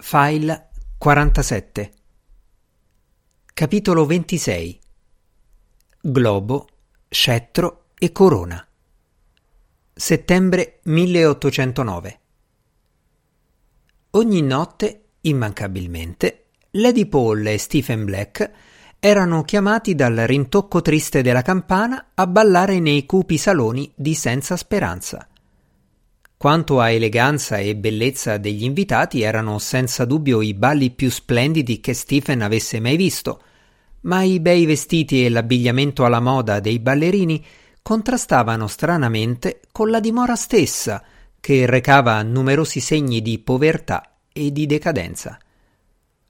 File 47 Capitolo 26 Globo, scettro e corona. Settembre 1809 Ogni notte, immancabilmente, Lady Paul e Stephen Black erano chiamati dal rintocco triste della campana a ballare nei cupi saloni di Senza Speranza. Quanto a eleganza e bellezza degli invitati erano senza dubbio i balli più splendidi che Stephen avesse mai visto, ma i bei vestiti e l'abbigliamento alla moda dei ballerini contrastavano stranamente con la dimora stessa, che recava numerosi segni di povertà e di decadenza.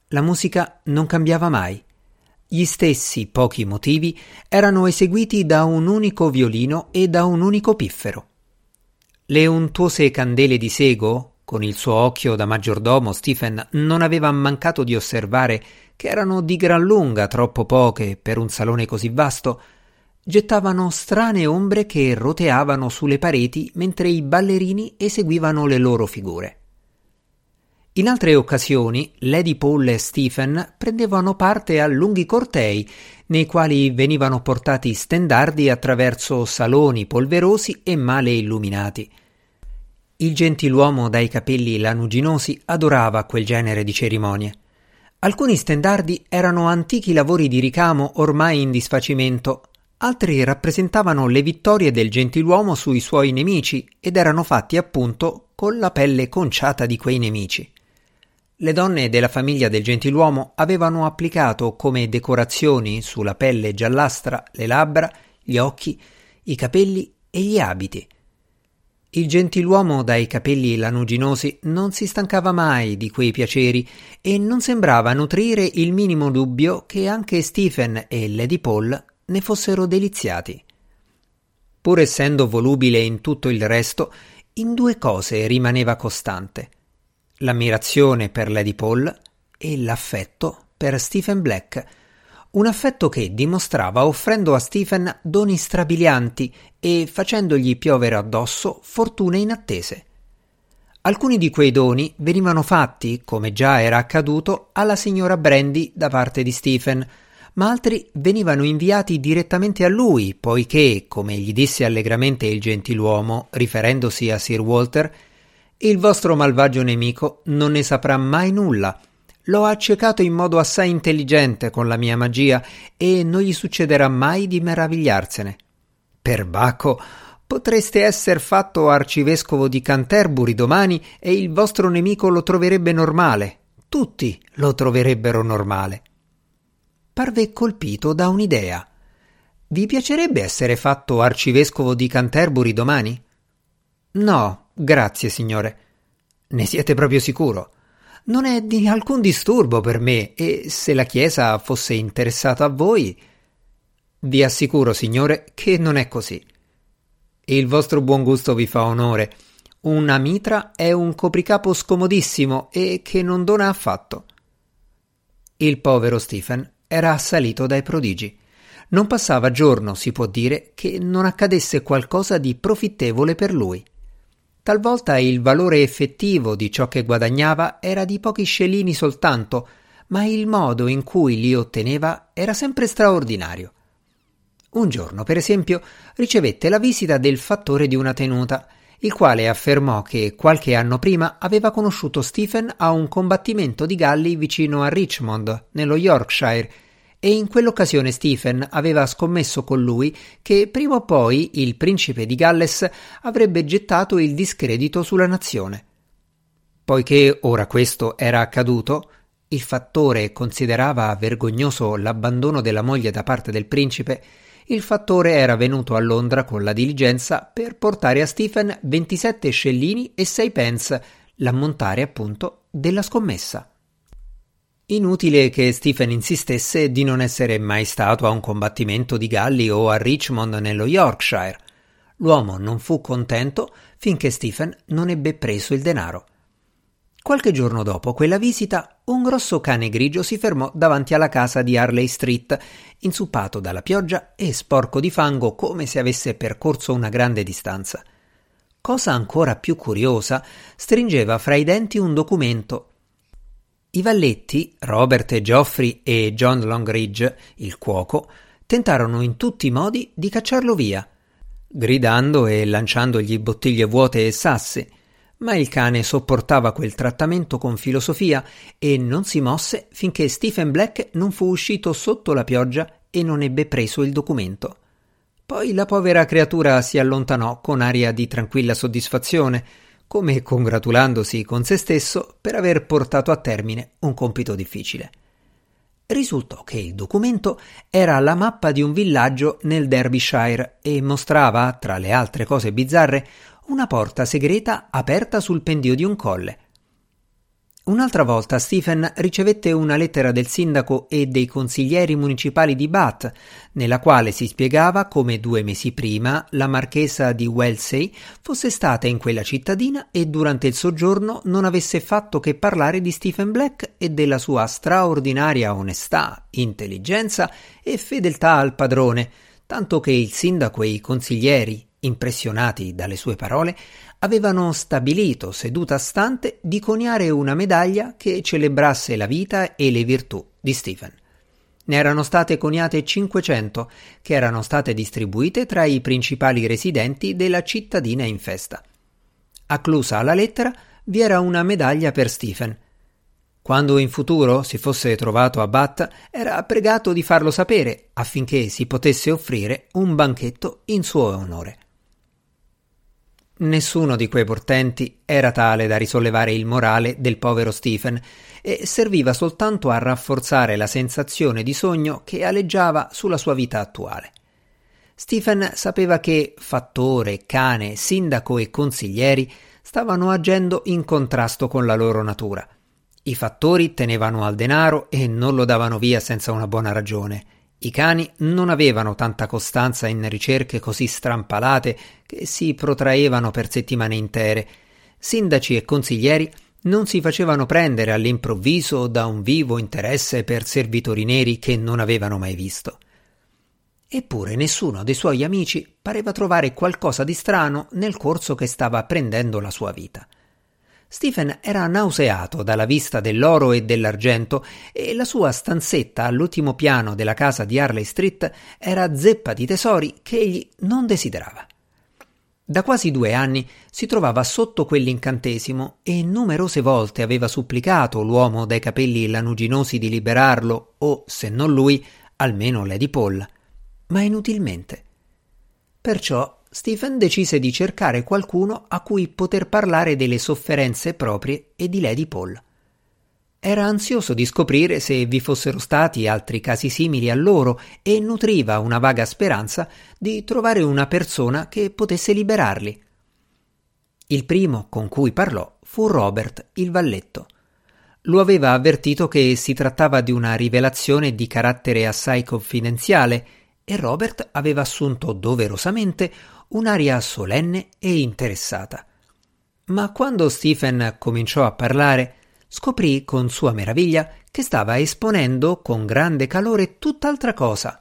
La musica non cambiava mai. Gli stessi pochi motivi erano eseguiti da un unico violino e da un unico piffero. Le untuose candele di sego, con il suo occhio da maggiordomo, Stephen non aveva mancato di osservare che erano di gran lunga troppo poche per un salone così vasto, gettavano strane ombre che roteavano sulle pareti mentre i ballerini eseguivano le loro figure. In altre occasioni, Lady Paul e Stephen prendevano parte a lunghi cortei, nei quali venivano portati stendardi attraverso saloni polverosi e male illuminati. Il gentiluomo dai capelli lanuginosi adorava quel genere di cerimonie. Alcuni stendardi erano antichi lavori di ricamo ormai in disfacimento, altri rappresentavano le vittorie del gentiluomo sui suoi nemici ed erano fatti appunto con la pelle conciata di quei nemici. Le donne della famiglia del gentiluomo avevano applicato come decorazioni sulla pelle giallastra le labbra, gli occhi, i capelli e gli abiti – il gentiluomo dai capelli lanuginosi non si stancava mai di quei piaceri e non sembrava nutrire il minimo dubbio che anche Stephen e Lady Paul ne fossero deliziati. Pur essendo volubile in tutto il resto, in due cose rimaneva costante: l'ammirazione per Lady Paul e l'affetto per Stephen Black, un affetto che dimostrava offrendo a Stephen doni strabilianti e facendogli piovere addosso fortune inattese. Alcuni di quei doni venivano fatti, come già era accaduto, alla signora Brandy da parte di Stephen, ma altri venivano inviati direttamente a lui, poiché, come gli disse allegramente il gentiluomo, riferendosi a Sir Walter, il vostro malvagio nemico non ne saprà mai nulla, L'ho accecato in modo assai intelligente con la mia magia e non gli succederà mai di meravigliarsene. Perbacco, potreste esser fatto arcivescovo di Canterbury domani e il vostro nemico lo troverebbe normale. Tutti lo troverebbero normale. Parve colpito da un'idea. Vi piacerebbe essere fatto arcivescovo di Canterbury domani? No, grazie, signore. Ne siete proprio sicuro? Non è di alcun disturbo per me e se la Chiesa fosse interessata a voi. Vi assicuro, signore, che non è così. Il vostro buon gusto vi fa onore. Una mitra è un copricapo scomodissimo e che non dona affatto. Il povero Stephen era assalito dai prodigi. Non passava giorno, si può dire, che non accadesse qualcosa di profittevole per lui. Talvolta il valore effettivo di ciò che guadagnava era di pochi scellini soltanto, ma il modo in cui li otteneva era sempre straordinario. Un giorno, per esempio, ricevette la visita del fattore di una tenuta, il quale affermò che qualche anno prima aveva conosciuto Stephen a un combattimento di galli vicino a Richmond, nello Yorkshire, e in quell'occasione Stephen aveva scommesso con lui che prima o poi il principe di Galles avrebbe gettato il discredito sulla nazione. Poiché ora questo era accaduto, il fattore considerava vergognoso l'abbandono della moglie da parte del principe, il fattore era venuto a Londra con la diligenza per portare a Stephen 27 scellini e 6 pence, l'ammontare appunto della scommessa. Inutile che Stephen insistesse di non essere mai stato a un combattimento di galli o a Richmond nello Yorkshire. L'uomo non fu contento finché Stephen non ebbe preso il denaro. Qualche giorno dopo quella visita, un grosso cane grigio si fermò davanti alla casa di Harley Street, insuppato dalla pioggia e sporco di fango come se avesse percorso una grande distanza. Cosa ancora più curiosa, stringeva fra i denti un documento I valletti, Robert e Geoffrey e John Longridge, il cuoco, tentarono in tutti i modi di cacciarlo via, gridando e lanciandogli bottiglie vuote e sasse, ma il cane sopportava quel trattamento con filosofia e non si mosse finché Stephen Black non fu uscito sotto la pioggia e non ebbe preso il documento. Poi la povera creatura si allontanò con aria di tranquilla soddisfazione, come congratulandosi con se stesso per aver portato a termine un compito difficile. Risultò che il documento era la mappa di un villaggio nel Derbyshire e mostrava, tra le altre cose bizzarre, una porta segreta aperta sul pendio di un colle. Un'altra volta Stephen ricevette una lettera del sindaco e dei consiglieri municipali di Bath, nella quale si spiegava come due mesi prima la marchesa di Welsey fosse stata in quella cittadina e durante il soggiorno non avesse fatto che parlare di Stephen Black e della sua straordinaria onestà, intelligenza e fedeltà al padrone, tanto che il sindaco e i consiglieri, impressionati dalle sue parole, avevano stabilito, seduta stante, di coniare una medaglia che celebrasse la vita e le virtù di Stephen. Ne erano state coniate 500, che erano state distribuite tra i principali residenti della cittadina in festa. Acclusa alla lettera vi era una medaglia per Stephen. Quando in futuro si fosse trovato a Bath, era pregato di farlo sapere affinché si potesse offrire un banchetto in suo onore. Nessuno di quei portenti era tale da risollevare il morale del povero Stephen e serviva soltanto a rafforzare la sensazione di sogno che aleggiava sulla sua vita attuale. Stephen sapeva che fattore, cane, sindaco e consiglieri stavano agendo in contrasto con la loro natura. I fattori tenevano al denaro e non lo davano via senza una buona ragione. I cani non avevano tanta costanza in ricerche così strampalate che si protraevano per settimane intere. Sindaci e consiglieri non si facevano prendere all'improvviso da un vivo interesse per servitori neri che non avevano mai visto. Eppure nessuno dei suoi amici pareva trovare qualcosa di strano nel corso che stava prendendo la sua vita. Stephen era nauseato dalla vista dell'oro e dell'argento e la sua stanzetta all'ultimo piano della casa di Harley Street era zeppa di tesori che egli non desiderava. Da quasi due anni si trovava sotto quell'incantesimo e numerose volte aveva supplicato l'uomo dai capelli lanuginosi di liberarlo o, se non lui, almeno Lady Paul, ma inutilmente. Perciò Stephen decise di cercare qualcuno a cui poter parlare delle sofferenze proprie e di Lady Paul. Era ansioso di scoprire se vi fossero stati altri casi simili a loro e nutriva una vaga speranza di trovare una persona che potesse liberarli. Il primo con cui parlò fu Robert, il valletto. Lo aveva avvertito che si trattava di una rivelazione di carattere assai confidenziale e Robert aveva assunto doverosamente un'aria solenne e interessata. Ma quando Stephen cominciò a parlare, scoprì con sua meraviglia che stava esponendo con grande calore tutt'altra cosa,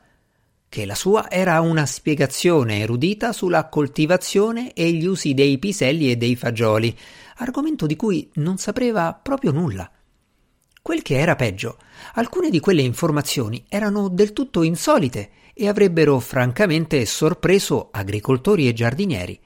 che la sua era una spiegazione erudita sulla coltivazione e gli usi dei piselli e dei fagioli, argomento di cui non sapeva proprio nulla. Quel che era peggio, alcune di quelle informazioni erano del tutto insolite e avrebbero francamente sorpreso agricoltori e giardinieri.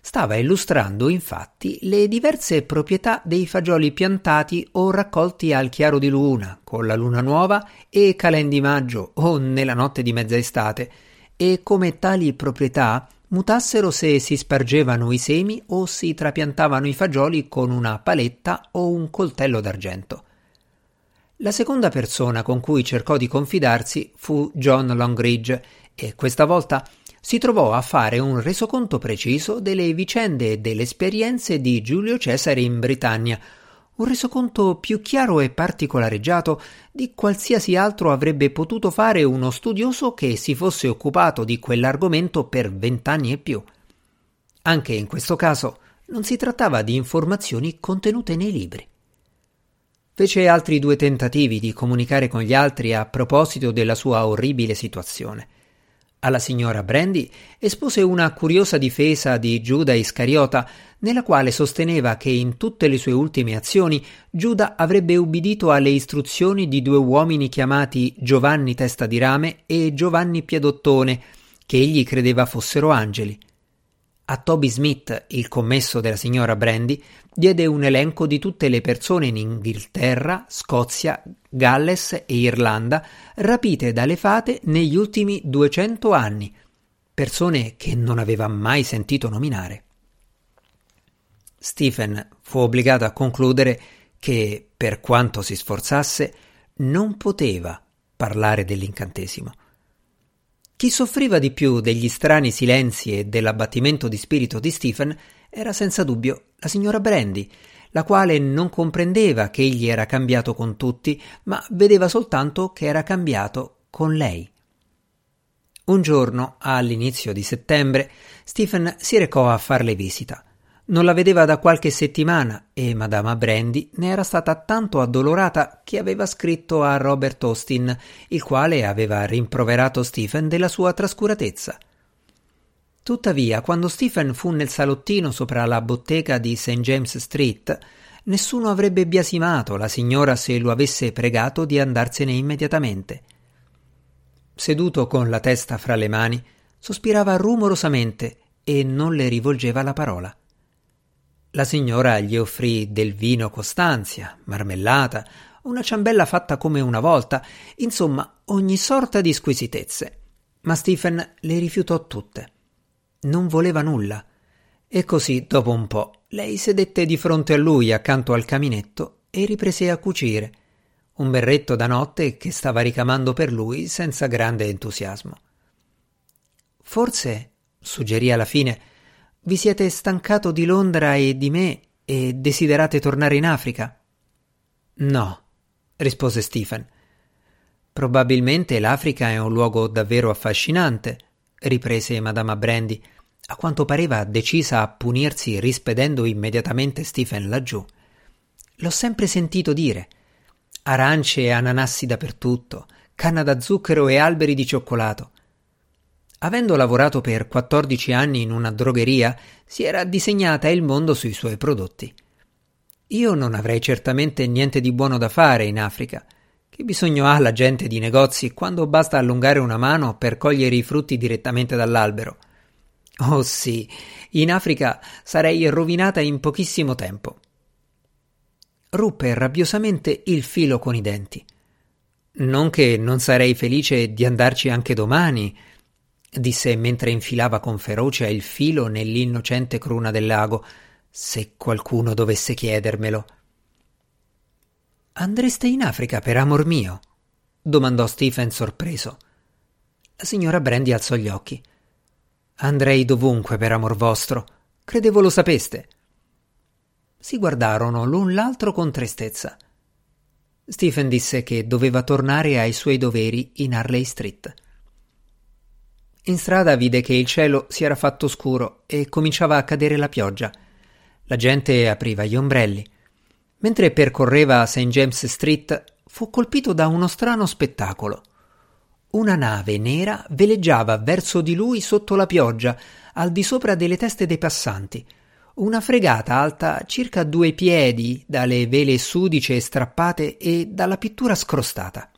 Stava illustrando infatti le diverse proprietà dei fagioli piantati o raccolti al chiaro di luna, con la luna nuova e calen di maggio o nella notte di mezza estate, e come tali proprietà mutassero se si spargevano i semi o si trapiantavano i fagioli con una paletta o un coltello d'argento. La seconda persona con cui cercò di confidarsi fu John Longridge e questa volta si trovò a fare un resoconto preciso delle vicende e delle esperienze di Giulio Cesare in Britannia, un resoconto più chiaro e particolareggiato di qualsiasi altro avrebbe potuto fare uno studioso che si fosse occupato di quell'argomento per vent'anni e più. Anche in questo caso non si trattava di informazioni contenute nei libri. Fece altri due tentativi di comunicare con gli altri a proposito della sua orribile situazione. Alla signora Brandy espose una curiosa difesa di Giuda Iscariota, nella quale sosteneva che in tutte le sue ultime azioni Giuda avrebbe ubbidito alle istruzioni di due uomini chiamati Giovanni Testa di Rame e Giovanni Piedottone, che egli credeva fossero angeli. A Toby Smith, il commesso della signora Brandy, diede un elenco di tutte le persone in Inghilterra, Scozia, Galles e Irlanda rapite dalle fate negli ultimi 200 anni, persone che non aveva mai sentito nominare. Stephen fu obbligato a concludere che, per quanto si sforzasse, non poteva parlare dell'incantesimo. Chi soffriva di più degli strani silenzi e dell'abbattimento di spirito di Stephen era senza dubbio la signora Brandy, la quale non comprendeva che egli era cambiato con tutti, ma vedeva soltanto che era cambiato con lei. Un giorno, all'inizio di settembre, Stephen si recò a farle visita. Non la vedeva da qualche settimana e Madama Brandy ne era stata tanto addolorata che aveva scritto a Robert Austin, il quale aveva rimproverato Stephen della sua trascuratezza. Tuttavia, quando Stephen fu nel salottino sopra la bottega di St. James Street, nessuno avrebbe biasimato la signora se lo avesse pregato di andarsene immediatamente. Seduto con la testa fra le mani, sospirava rumorosamente e non le rivolgeva la parola. La signora gli offrì del vino Costanzia, marmellata, una ciambella fatta come una volta, insomma ogni sorta di squisitezze. Ma Stephen le rifiutò tutte. Non voleva nulla. E così, dopo un po', lei sedette di fronte a lui accanto al caminetto e riprese a cucire. Un berretto da notte che stava ricamando per lui senza grande entusiasmo. Forse, suggerì alla fine, vi siete stancato di Londra e di me e desiderate tornare in Africa? No, rispose Stephen. Probabilmente l'Africa è un luogo davvero affascinante, riprese Madama Brandy, a quanto pareva decisa a punirsi rispedendo immediatamente Stephen laggiù. L'ho sempre sentito dire. Arance e ananassi dappertutto, canna da zucchero e alberi di cioccolato. Avendo lavorato per 14 anni in una drogheria, si era disegnata il mondo sui suoi prodotti. Io non avrei certamente niente di buono da fare in Africa. Che bisogno ha la gente di negozi quando basta allungare una mano per cogliere i frutti direttamente dall'albero? Oh sì, in Africa sarei rovinata in pochissimo tempo. Ruppe rabbiosamente il filo con i denti. Non che non sarei felice di andarci anche domani, disse mentre infilava con ferocia il filo nell'innocente cruna del lago, se qualcuno dovesse chiedermelo. Andreste in Africa per amor mio? domandò Stephen sorpreso. La signora Brandy alzò gli occhi. Andrei dovunque per amor vostro. Credevo lo sapeste. Si guardarono l'un l'altro con tristezza. Stephen disse che doveva tornare ai suoi doveri in Harley Street. In strada vide che il cielo si era fatto scuro e cominciava a cadere la pioggia. La gente apriva gli ombrelli. Mentre percorreva St. James Street, fu colpito da uno strano spettacolo. Una nave nera veleggiava verso di lui sotto la pioggia, al di sopra delle teste dei passanti. Una fregata alta circa due piedi, dalle vele sudice strappate e dalla pittura scrostata.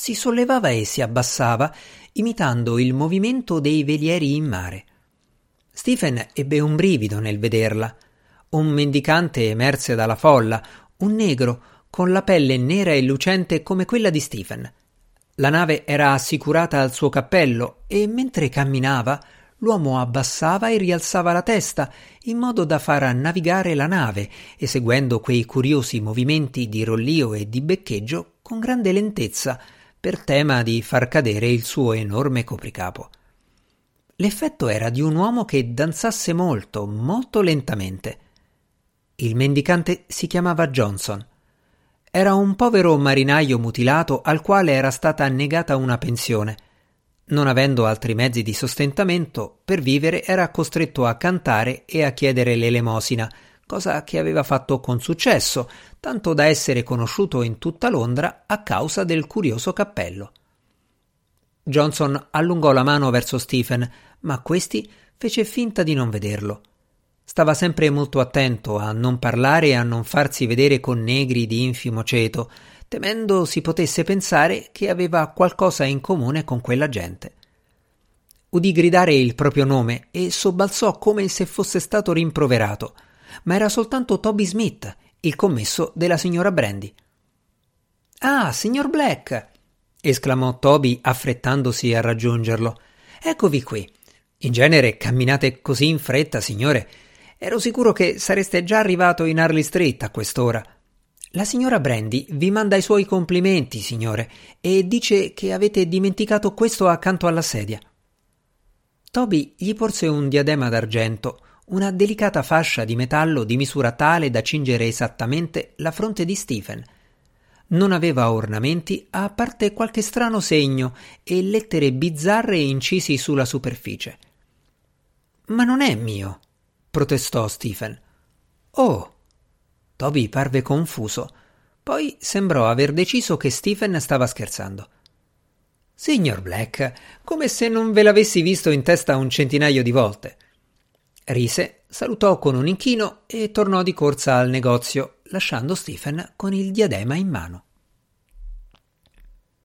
Si sollevava e si abbassava imitando il movimento dei velieri in mare. Stephen ebbe un brivido nel vederla. Un mendicante emerse dalla folla, un negro, con la pelle nera e lucente come quella di Stephen. La nave era assicurata al suo cappello e mentre camminava l'uomo abbassava e rialzava la testa in modo da far navigare la nave, eseguendo quei curiosi movimenti di rollio e di beccheggio con grande lentezza, per tema di far cadere il suo enorme copricapo. L'effetto era di un uomo che danzasse molto, molto lentamente. Il mendicante si chiamava Johnson. Era un povero marinaio mutilato al quale era stata negata una pensione. Non avendo altri mezzi di sostentamento, per vivere era costretto a cantare e a chiedere l'elemosina, cosa che aveva fatto con successo, tanto da essere conosciuto in tutta Londra a causa del curioso cappello. Johnson allungò la mano verso Stephen, ma questi fece finta di non vederlo. Stava sempre molto attento a non parlare e a non farsi vedere con negri di infimo ceto, temendo si potesse pensare che aveva qualcosa in comune con quella gente. Udì gridare il proprio nome e sobbalzò come se fosse stato rimproverato, ma era soltanto Toby Smith, il commesso della signora Brandy. Ah, signor Black! esclamò Toby affrettandosi a raggiungerlo. Eccovi qui. In genere camminate così in fretta, signore. Ero sicuro che sareste già arrivato in Harley Street a quest'ora. La signora Brandy vi manda i suoi complimenti, signore, e dice che avete dimenticato questo accanto alla sedia. Toby gli porse un diadema d'argento, una delicata fascia di metallo di misura tale da cingere esattamente la fronte di Stephen. Non aveva ornamenti a parte qualche strano segno e lettere bizzarre incisi sulla superficie. Ma non è mio, protestò Stephen. Oh. Toby parve confuso. Poi sembrò aver deciso che Stephen stava scherzando. Signor Black, come se non ve l'avessi visto in testa un centinaio di volte. Rise, salutò con un inchino e tornò di corsa al negozio, lasciando Stephen con il diadema in mano.